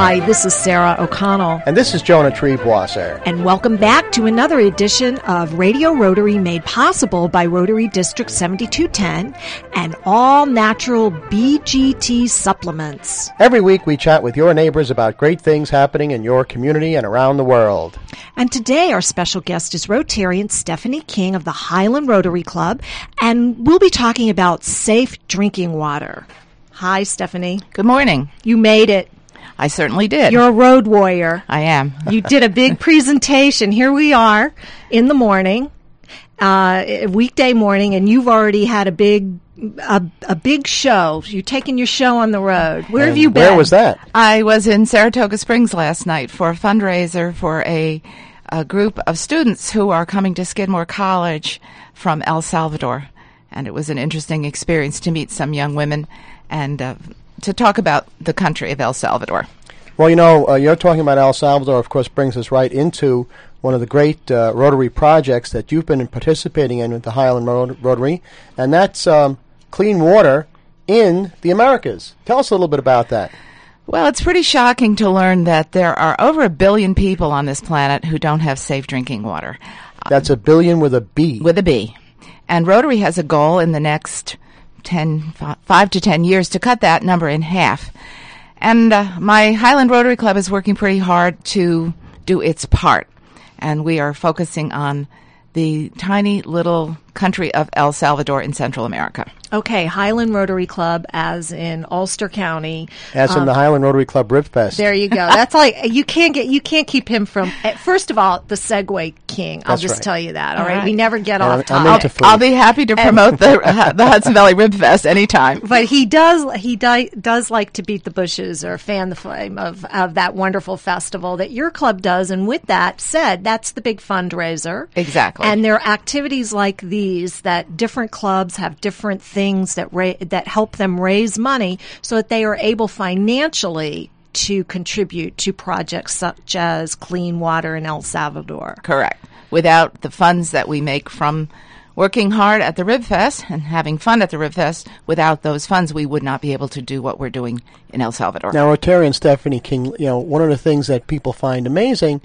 Hi, this is Sarah O'Connell. And this is Jonah Triebwasser. And welcome back to another edition of Radio Rotary made possible by Rotary District 7210 and all natural BGT supplements. Every week we chat with your neighbors about great things happening in your community and around the world. And today our special guest is Rotarian Stephanie King of the Highland Rotary Club, and we'll be talking about safe drinking water. Hi, Stephanie. Good morning. You made it. I certainly did. You're a road warrior. I am. you did a big presentation. Here we are in the morning, uh, weekday morning, and you've already had a big a, a big show. You're taking your show on the road. Where And have you been? Where was that? I was in Saratoga Springs last night for a fundraiser for a, a group of students who are coming to Skidmore College from El Salvador. And it was an interesting experience to meet some young women and uh, to talk about the country of El Salvador. Well, you know, uh, you're talking about El Salvador, of course, brings us right into one of the great uh, Rotary projects that you've been participating in with the Highland Rot- Rotary, and that's um, clean water in the Americas. Tell us a little bit about that. Well, it's pretty shocking to learn that there are over a billion people on this planet who don't have safe drinking water. That's a billion with a B. With a B. And Rotary has a goal in the next 10, fi- 5 to 10 years to cut that number in half. And uh, my Highland Rotary Club is working pretty hard to do its part. And we are focusing on the tiny little country of El Salvador in Central America. Okay, Highland Rotary Club, as in Ulster County. As in the Highland Rotary Club Rib Fest. There you go. That's like you can't get you can't keep him from. eh, First of all, the segue King. I'll just right. tell you that. All All right, right. we never get I'm- off I'm topic. into food. I'll be happy to promote the, uh, the Hudson Valley Rib Fest anytime. But he does he di- does like to beat the bushes or fan the flame of, of that wonderful festival that your club does. And with that said, that's the big fundraiser. Exactly. And there are activities like these that different clubs have different things that ra- that help them raise money so that they are able financially to contribute to projects such as clean water in El Salvador. Correct. Without the funds that we make from working hard at the Rib Fest and having fun at the Rib Fest, without those funds, we would not be able to do what we're doing in El Salvador. Now, Rotarian Stephanie King, you know, one of the things that people find amazing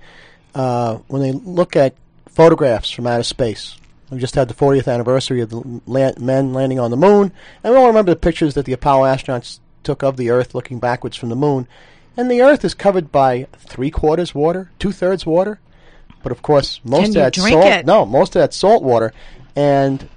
uh, when they look at photographs from outer space. We just had the 40th anniversary of the land, men landing on the moon, and we all remember the pictures that the Apollo astronauts took of the Earth looking backwards from the moon. And the Earth is covered by three quarters water, two thirds water, but of course most of that salt. it? No, most of that salt water, and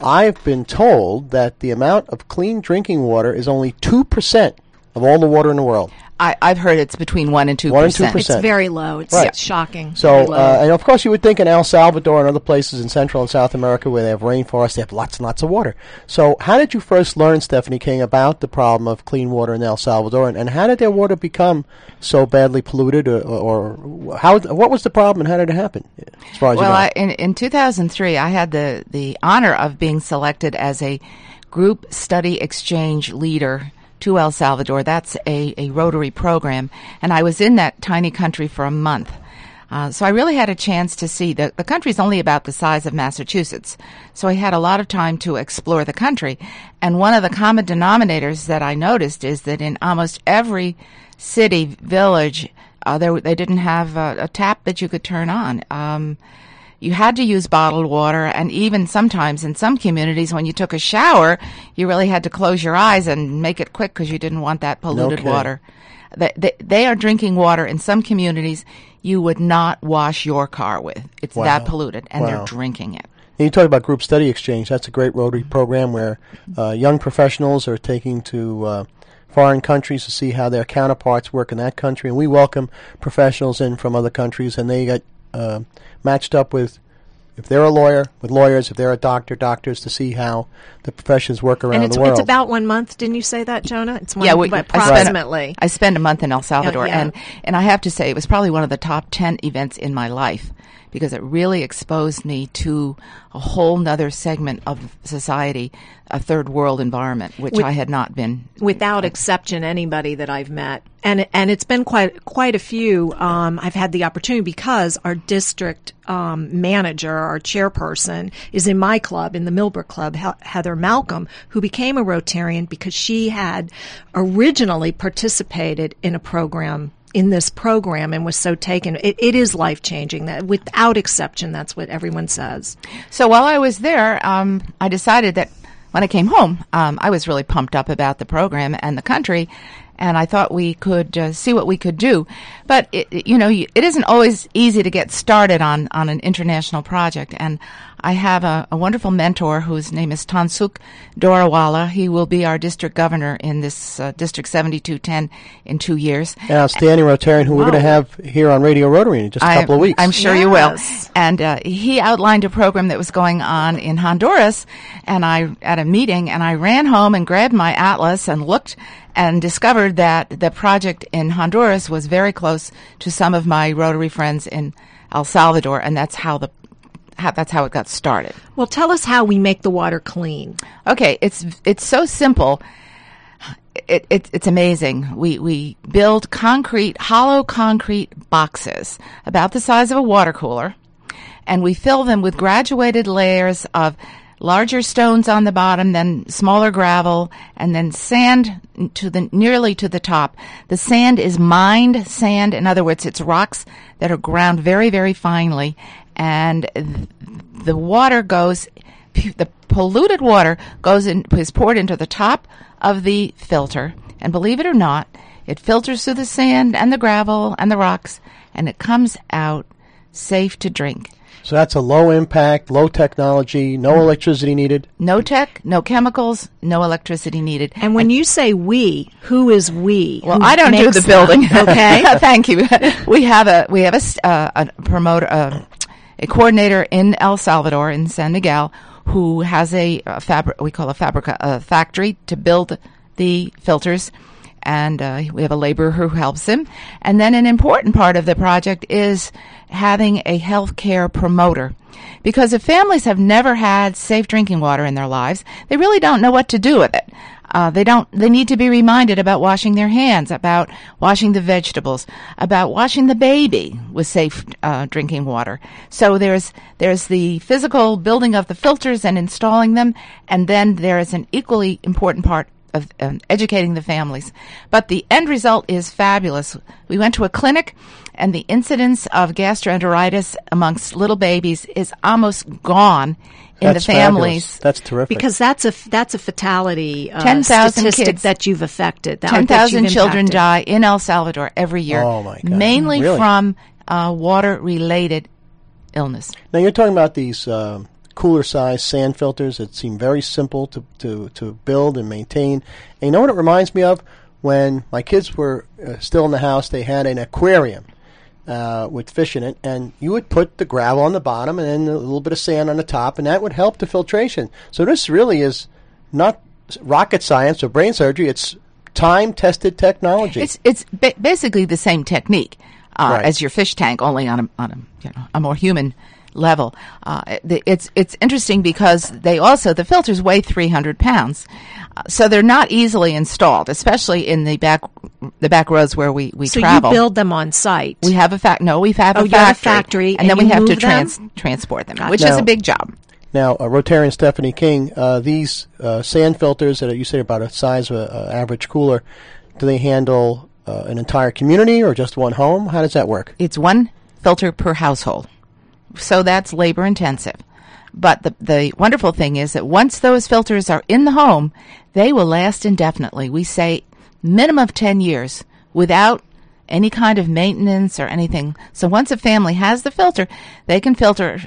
I've been told that the amount of clean drinking water is only two percent of all the water in the world. I, I've heard it's between 1% and 2%. 1% and 2%. It's very low. It's Right. shocking. So, uh, and of course, you would think in El Salvador and other places in Central and South America where they have rainforests, they have lots and lots of water. So, how did you first learn, Stephanie King, about the problem of clean water in El Salvador, and, and how did their water become so badly polluted, or, or how? What was the problem, and how did it happen? As far as Well, you know, I, in, in 2003, I had the, the honor of being selected as a group study exchange leader to El Salvador. That's a, a Rotary program. And I was in that tiny country for a month. Uh, so I really had a chance to see the, the country's only about the size of Massachusetts. So I had a lot of time to explore the country. And one of the common denominators that I noticed is that in almost every city, village, uh, there, they didn't have a, a tap that you could turn on. Um, you had to use bottled water, and even sometimes in some communities, when you took a shower, you really had to close your eyes and make it quick because you didn't want that polluted Okay. water. They, they, are drinking water in some communities you would not wash your car with. It's Wow. that polluted, and Wow. they're drinking it. And you talk about group study exchange. That's a great Rotary program where uh, young professionals are taking to uh, foreign countries to see how their counterparts work in that country, and we welcome professionals in from other countries, and they get uh, matched up with. If they're a lawyer, with lawyers. If they're a doctor, doctors, to see how the professions work around and it's, the world. it's about one month. Didn't you say that, Jonah? It's one, yeah, we, but I spent- I spent a month in El Salvador, yeah. and and I have to say it was probably one of the top ten events in my life because it really exposed me to a whole nother segment of society, a third world environment, which With- I had not been. without exception, anybody that I've met, and and it's been quite quite a few. Um, I've had the opportunity because our district um, manager, our chairperson, is in my club, in the Millbrook Club, He- Heather Malcolm, who became a Rotarian because she had originally participated in a program. In this program, and was so taken. It, it is life changing. That without exception, that's what everyone says. So while I was there, um, I decided that when I came home, um, I was really pumped up about the program and the country, and I thought we could uh, see what we could do. But it, it- you know, y- it isn't always easy to get started on on an international project, and I have a, a wonderful mentor whose name is Tansuk Dorawala. He will be our district governor in this uh, District 7210 in two years. An outstanding Rotarian who we're going to have here on Radio Rotary in just a I- couple of weeks. I'm sure you will. And uh, he outlined a program that was going on in Honduras, and I at a meeting, and I ran home and grabbed my atlas and looked and discovered that the project in Honduras was very close to some of my Rotary friends in El Salvador, and that's how the how, that's how it got started. Well, tell us how we make the water clean. Okay, it's it's so simple. It, it, it's amazing. We we build concrete, hollow concrete boxes about the size of a water cooler, and we fill them with graduated layers of larger stones on the bottom, then smaller gravel, and then sand to the nearly to the top. The sand is mined sand. In other words, it's rocks that are ground very very finely, and th- the water goes the polluted water goes in is poured into the top of the filter and believe it or not it filters through the sand and the gravel and the rocks and it comes out safe to drink so that's a low impact, low technology, no electricity needed. no tech no chemicals no electricity needed And when you say we, who is we? Well, Who I don't do the building. them? Okay. Thank you. We have a we have a, s- uh, a promoter, uh, a coordinator in El Salvador in San Miguel who has a, a fabric we call a fabrica a factory to build the filters. And uh, we have a laborer who helps him. And then an important part of the project is having a healthcare promoter. Because if families have never had safe drinking water in their lives, they really don't know what to do with it. Uh, they don't. They need to be reminded about washing their hands, about washing the vegetables, about washing the baby with safe uh, drinking water. So there's there's the physical building of the filters and installing them, and then there is an equally important part of um, educating the families. But the end result is fabulous. We went to a clinic, and the incidence of gastroenteritis amongst little babies is almost gone in That's the fabulous. families. That's terrific. Because that's a that's a fatality uh, 10,000 statistic kids. that you've affected. That, Ten that thousand you've children die in El Salvador every year, Oh, my God. mainly Really? from uh, water-related illness. Now you're talking about these um, cooler size sand filters that seem very simple to, to, to build and maintain. And you know what it reminds me of? When my kids were uh, still in the house, they had an aquarium uh, with fish in it, and you would put the gravel on the bottom and then a little bit of sand on the top, and that would help the filtration. So this really is not rocket science or brain surgery; it's time-tested technology. It's it's ba- basically the same technique uh, Right. as your fish tank, only on a on a you know a more human level. Uh, it's it's interesting because they also the filters weigh 300 pounds, uh, so they're not easily installed, especially in the back the back roads where we we So travel. you build them on site. we have a fact. No, we have Oh, a you have a factory, factory, and, and then we have to move them? trans- transport them, which is a big job. Now, uh, Rotarian Stephanie King, uh, these uh, sand filters that are, you say about a size of an average cooler, do they handle uh, an entire community or just one home? How does that work? it's one filter per household. So that's labor intensive. But the, the wonderful thing is that once those filters are in the home, they will last indefinitely. We say minimum of 10 years without any kind of maintenance or anything. So once a family has the filter, they can filter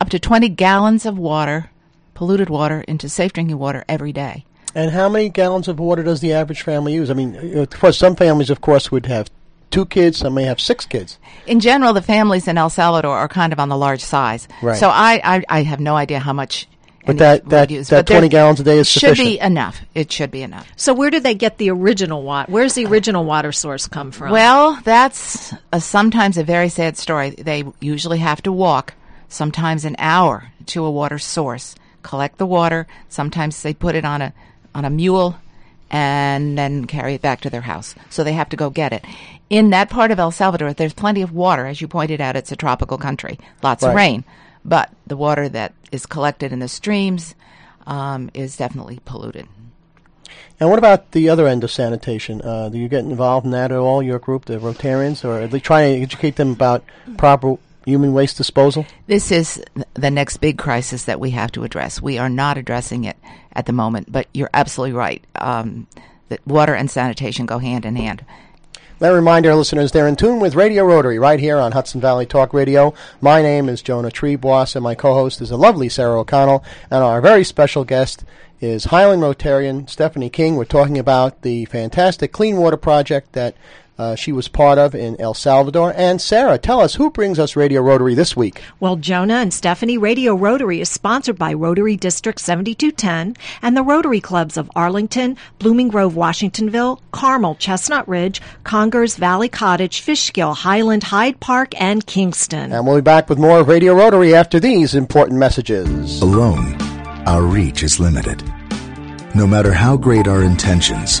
up to 20 gallons of water, polluted water, into safe drinking water every day. And how many gallons of water does the average family use? I mean, uh, of course, some families, of course, would have two kids, some may have six kids. in general, the families in El Salvador are kind of on the large size. Right. So I, I, I have no idea how much But that that, reuse. that But twenty gallons a day is should sufficient. be enough. It should be enough. So where do they get the original water? Where's the original water source come from? Well, that's a, sometimes a very sad story. They usually have to walk, sometimes an hour, to a water source, collect the water. Sometimes they put it on a on a mule and then carry it back to their house. So they have to go get it. In that part of El Salvador, there's plenty of water. As you pointed out, it's a tropical country, lots Right. of rain. But the water that is collected in the streams um, is definitely polluted. and what about the other end of sanitation? Uh, do you get involved in that at all? Your group, the Rotarians, or are they trying to educate them about proper human waste disposal? This is the next big crisis that we have to address. We are not addressing it at the moment, but you're absolutely right. Um, that water and sanitation go hand in hand. Let me remind our listeners they're in tune with Radio Rotary right here on Hudson Valley Talk Radio. My name is Jonah Triebwasser, and my co-host is the lovely Sarah O'Connell, and our very special guest is Highland Rotarian Stephanie King. We're talking about the fantastic Clean Water Project that uh, she was part of in El Salvador. And Sarah, tell us who brings us Radio Rotary this week. Well, Jonah and Stephanie Radio Rotary is sponsored by Rotary District 7210 and the Rotary Clubs of Arlington, Blooming Grove, Washingtonville, Carmel, Chestnut Ridge, Congers, Valley Cottage, Fishkill, Highland, Hyde Park, and Kingston. And we'll be back with more of Radio Rotary after these important messages. Alone, our reach is limited. No matter how great our intentions,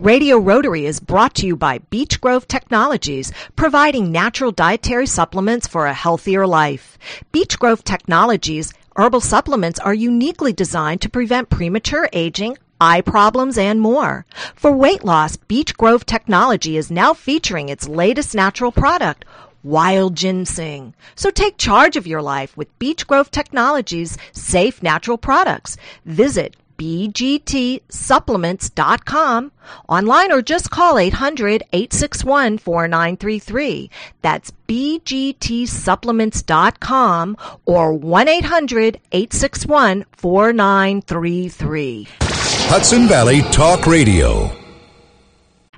Radio Rotary is brought to you by Beech Grove Technologies, providing natural dietary supplements for a healthier life. Beech Grove Technologies herbal supplements are uniquely designed to prevent premature aging, eye problems, and more. For weight loss, Beech Grove Technology is now featuring its latest natural product, wild ginseng. So take charge of your life with Beech Grove Technologies safe natural products. Visit bgtsupplements.com online or just call 800-861-4933. That's bgtsupplements.com or 1-800-861-4933. Hudson Valley Talk Radio.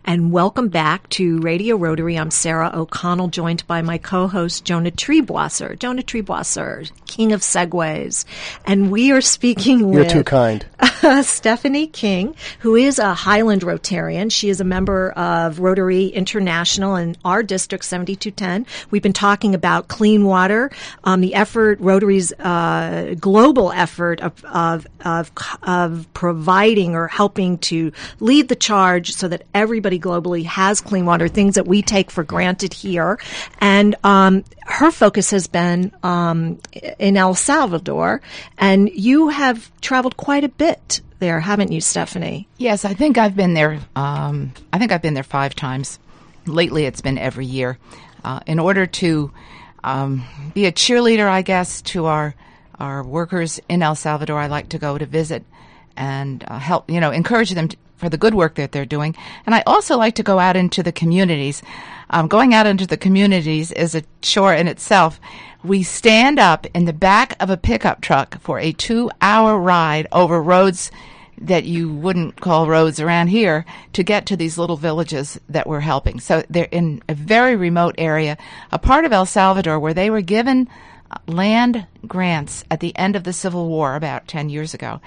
And welcome back to Radio Rotary. I'm Sarah O'Connell, joined by my co-host Jonah Triebwasser. Jonah Triebwasser, king of segues. And we are speaking with You're with too kind. Stephanie King, who is a Highland Rotarian. She is a member of Rotary International in our district, 7210. We've been talking about clean water, um, the effort, Rotary's uh, global effort of, of, of, of providing or helping to lead the charge so that everybody globally has clean water, things that we take for granted here. And um, her focus has been um, in El Salvador, and you have traveled quite a bit there, haven't you, Stephanie? Yes, I think I've been there. Um, I think I've been there five times. Lately, it's been every year. Uh, in order to um, be a cheerleader, I guess, to our our workers in El Salvador, I like to go to visit and uh, help, you know, encourage them to, for the good work that they're doing. And I also like to go out into the communities. Um, going out into the communities is a chore in itself. We stand up in the back of a pickup truck for a two hour ride over roads that you wouldn't call roads around here to get to these little villages that we're helping. So they're in a very remote area, a part of El Salvador where they were given land grants at the end of the Civil War about 10 years ago.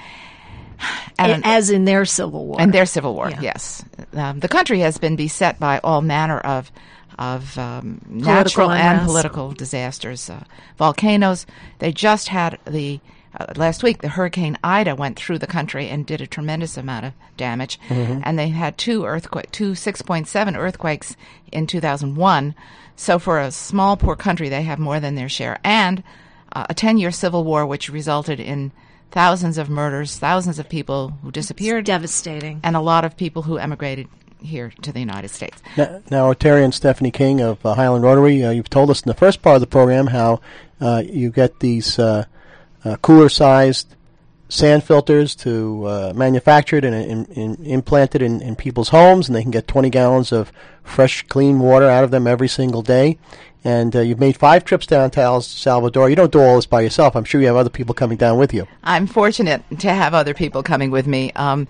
And, As in their civil war. and their civil war, Yeah. yes. Um, the country has been beset by all manner of of um, natural and political disasters, uh, volcanoes. They just had the uh, last week. The Hurricane Ida went through the country and did a tremendous amount of damage, and they had two earthquake, two six point seven earthquakes in two thousand one. So for a small poor country, they have more than their share, and uh, a ten year civil war, which resulted in thousands of murders, thousands of people who disappeared, devastating. and a lot of people who emigrated here to the United States. Now, now and Stephanie King of uh, Highland Rotary, uh, you've told us in the first part of the program how uh, you get these uh, uh, cooler-sized sand filters to uh, manufactured and, and, and implanted in, in people's homes, and they can get 20 gallons of fresh, clean water out of them every single day. And uh, you've made five trips down to El Salvador. You don't do all this by yourself. I'm sure you have other people coming down with you. I'm fortunate to have other people coming with me. Um,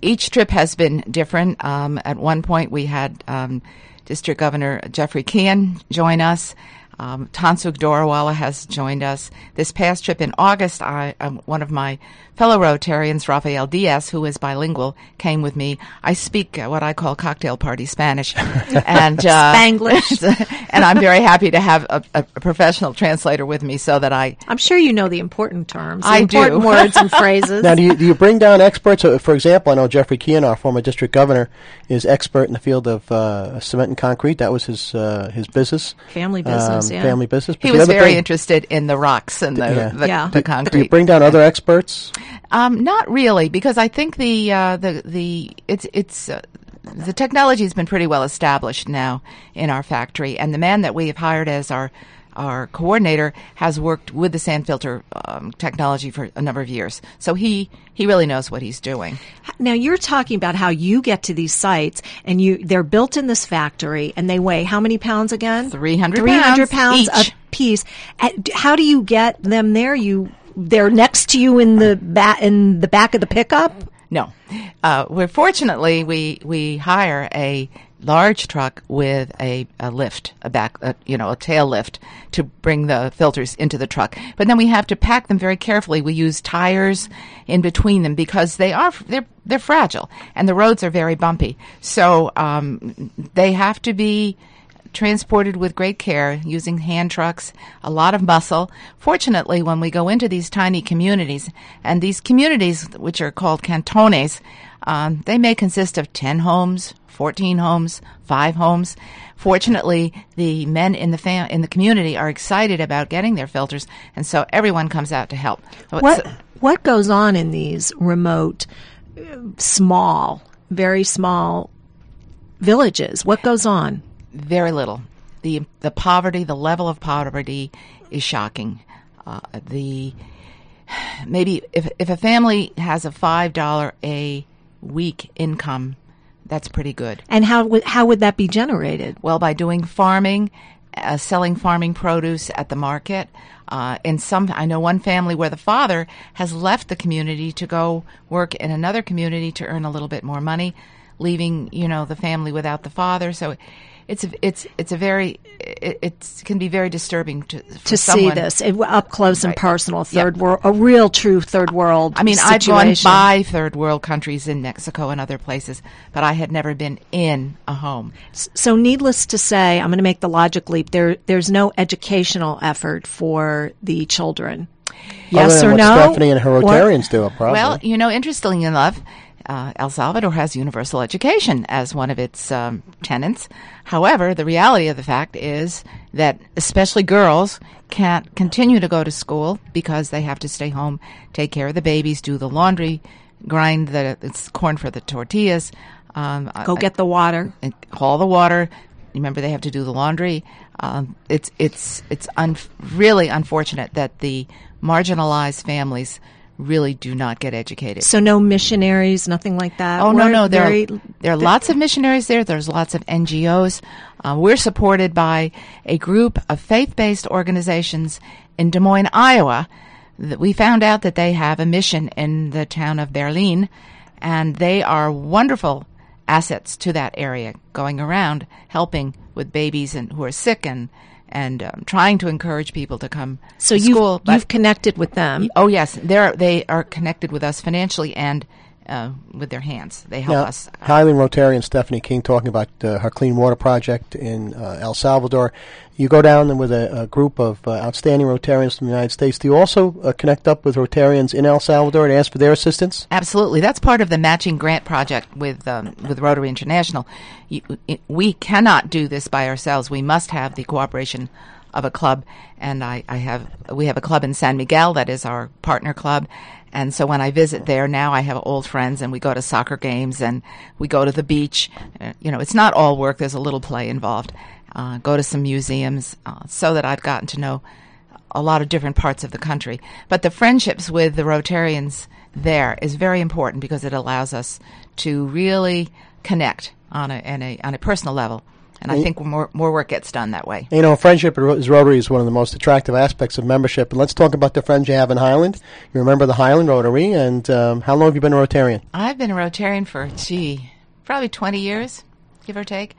each trip has been different. Um, at one point, we had um, District Governor Jeffrey Keehan join us. Um, Tansuk Darawala has joined us. This past trip in August, I, um, one of my fellow Rotarians, Rafael Diaz, who is bilingual, came with me. I speak uh, what I call cocktail party Spanish, and uh, Spanglish. and I'm very happy to have a, a, professional translator with me so that I. I'm sure you know the important terms, I important do. words and phrases. Now, do you, do you bring down experts? Uh, For example, I know Jeffrey Keehan, our former district governor, is expert in the field of uh, cement and concrete. That was his uh, his business, Family business, um, yeah. family business. He But the was very thing- interested in the rocks and the Yeah. the, Yeah. the Do concrete. you bring down other experts? Um, not really, because I think the uh, the the it's it's uh, the technology has been pretty well established now in our factory, and the man that we have hired as our our coordinator has worked with the sand filter um, technology for a number of years, so he he really knows what he's doing. Now you're talking about how you get to these sites and you they're built in this factory and they weigh how many pounds again? 300 300 pounds pounds each. a piece. How do you get them there? You they're next to you in the back in the back of the pickup? No, uh, we're fortunately we we hire a large truck with a, a lift, a back, uh, you know, a tail lift to bring the filters into the truck. But then we have to pack them very carefully. We use tires in between them because they are they're they're fragile and the roads are very bumpy. So um, they have to be transported with great care using hand trucks, a lot of muscle. Fortunately, when we go into these tiny communities, and these communities, which are called cantones, um, they may consist of 10 homes, 14 homes, 5 homes. Fortunately, the men in the fam- in the community are excited about getting their filters, and so everyone comes out to help. So What what goes on in these remote small, very small villages? What goes on? very little. the The poverty, the level of poverty, is shocking. Uh, the maybe if if a family has a five dollar a week income, that's pretty good. And how would how would that be generated? Well, by doing farming, uh, selling farming produce at the market. Uh, in some, I know one family where the father has left the community to go work in another community to earn a little bit more money, leaving you know the family without the father. So. It's a, it's it's a very it, it can be very disturbing to for to see someone. this it, up close and Right. personal, Yep. world, a real true third world. I mean, I've gone by third world countries in Mexico and other places, but I had never been in a home. So, needless to say, I'm going to make the logic leap. There, there's no educational effort for the children. Yes Other than or what no? Stephanie and her Or- Rotarians do, probably. Well, you know, interestingly enough, uh, El Salvador has universal education as one of its um, tenets. However, the reality of the fact is that especially girls can't continue to go to school because they have to stay home, take care of the babies, do the laundry, grind the it's corn for the tortillas, um, Go get the water. haul the water. Remember, they have to do the laundry. Um, it's it's it's un- really unfortunate that the marginalized families really do not get educated. So no missionaries, nothing like that. Oh no, We're no, there very- are, there are lots of missionaries there. There's lots of NGOs. Uh, we're supported by a group of faith-based organizations in Des Moines, Iowa. That we found out that they have a mission in the town of Berlin, and they are wonderful assets to that area, going around helping with babies and who are sick and and um, trying to encourage people to come So to you've, school. but- you've connected with them. Oh yes, they're they are connected with us financially and uh, with their hands. They help Now, us. uh, Highland Rotarian Stephanie King talking about uh, her clean water project in uh, El Salvador. You go down with a, a group of uh, outstanding Rotarians from the United States. Do you also uh, connect up with Rotarians in El Salvador and ask for their assistance? Absolutely, that's part of the matching grant project with um, with Rotary International. You, it, we cannot do this by ourselves. We must have the cooperation of a club, and I, I have we have a club in San Miguel that is our partner club. And so when I visit there now, I have old friends, and we go to soccer games, and we go to the beach. Uh, you know, it's not all work. There's a little play involved. Uh, go to some museums, uh, so that I've gotten to know a lot of different parts of the country. But the friendships with the Rotarians there is very important because it allows us to really connect on a, on a, on a personal level. And I think more, more work gets done that way. You know, friendship is Rotary is one of the most attractive aspects of membership. And let's talk about the friends you have in Highland. You remember the Highland Rotary, and um, how long have you been a Rotarian? I've been a Rotarian for, gee, probably 20 years, give or take.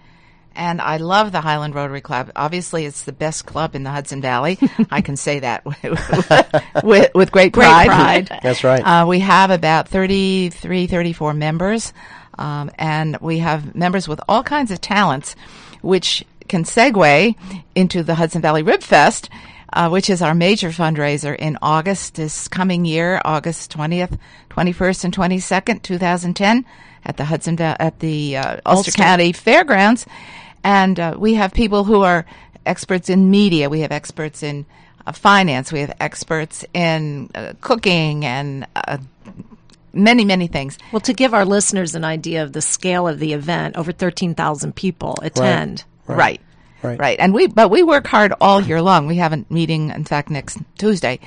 And I love the Highland Rotary Club. Obviously, it's the best club in the Hudson Valley. I can say that with, with, great pride. Great pride. That's right. Uh, we have about 33, 34 members. Um, and we have members with all kinds of talents, which can segue into the Hudson Valley Rib Fest, uh, which is our major fundraiser in August this coming year, August 20th, 21st, and 22nd, 2010, at the Hudson Valley, at the uh, Ulster, Ulster. County Fairgrounds, and uh, we have people who are experts in media. We have experts in uh, finance. We have experts in uh, cooking and uh, many, many things. Well, to give our listeners an idea of the scale of the event, over 13,000 people attend. Right. Right. Right. And we, but we work hard all year long. We have a meeting, in fact, next Tuesday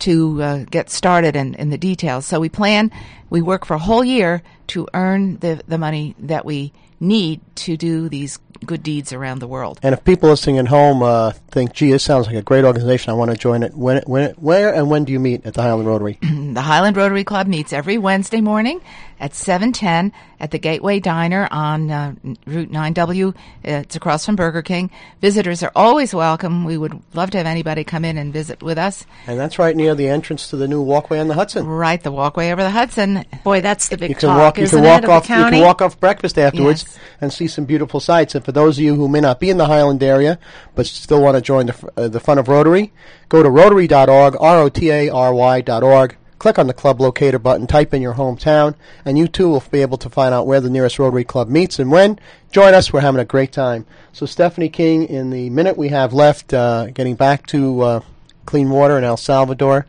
to uh, get started in, in the details. So we plan, we work for a whole year to earn the, the money that we need to do these good deeds around the world. And if people listening at home uh, think, gee, this sounds like a great organization, I want to join it, when, when, where and when do you meet at the Highland Rotary? The Highland Rotary Club meets every Wednesday morning at 710 at the Gateway Diner on uh, Route 9W. It's across from Burger King. Visitors are always welcome. We would love to have anybody come in and visit with us. and that's right near the entrance to the new walkway on the Hudson. Right, the walkway over the Hudson. Boy, that's the big You can talk, walk. You isn't can walk it, of off. the You can walk off breakfast afterwards Yes. and see some beautiful sights. And for those of you who may not be in the Highland area but still want to join the, uh, the fun of Rotary, go to Rotary.org, R-O-T-A-R-Y dot org. Click on the club locator button, type in your hometown, and you too will be able to find out where the nearest Rotary Club meets and when. Join us. We're having a great time. So, Stephanie King, in the minute we have left, uh, getting back to uh, clean water in El Salvador,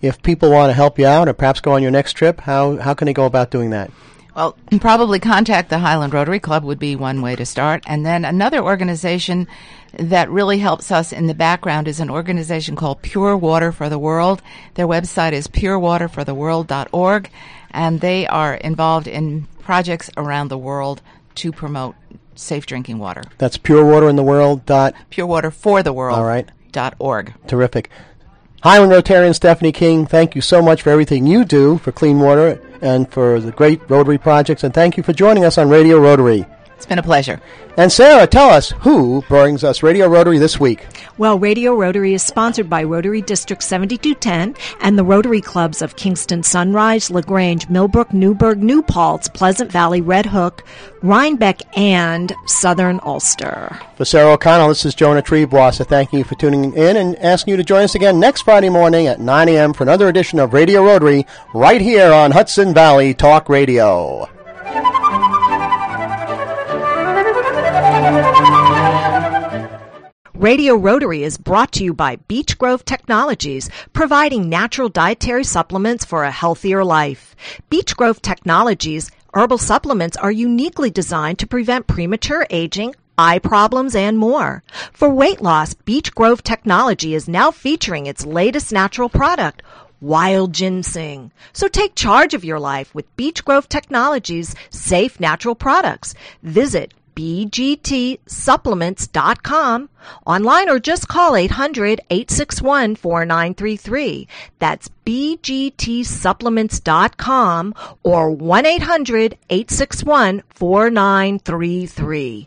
if people want to help you out or perhaps go on your next trip, how, how can they go about doing that? Well, probably contact the Highland Rotary Club would be one way to start. And then another organization that really helps us in the background is an organization called Pure Water for the World. Their website is purewaterfortheworld.org, and they are involved in projects around the world to promote safe drinking water. That's Pure Water in the World. Dot Pure Water for the World. All right. Dot org. terrific. Highland Rotarian Stephanie King, thank you so much for everything you do for clean water and for the great Rotary projects, and thank you for joining us on Radio Rotary. It's been a pleasure. And Sarah, tell us who brings us Radio Rotary this week. Well, Radio Rotary is sponsored by Rotary District 7210 and the Rotary Clubs of Kingston Sunrise, LaGrange, Millbrook, Newburgh, New Paltz, Pleasant Valley, Red Hook, Rhinebeck, and Southern Ulster. For Sarah O'Connell, this is Jonah Triebwasser. Thanking you for tuning in and asking you to join us again next Friday morning at 9 a.m. for another edition of Radio Rotary right here on Hudson Valley Talk Radio. Radio Rotary is brought to you by Beech Grove Technologies, providing natural dietary supplements for a healthier life. Beech Grove Technologies herbal supplements are uniquely designed to prevent premature aging, eye problems, and more. For weight loss, Beech Grove Technology is now featuring its latest natural product, Wild Ginseng. So take charge of your life with Beech Grove Technologies safe natural products. Visit bgtsupplements.com online or just call 800-861-4933. That's bgtsupplements.com or 1-800-861-4933.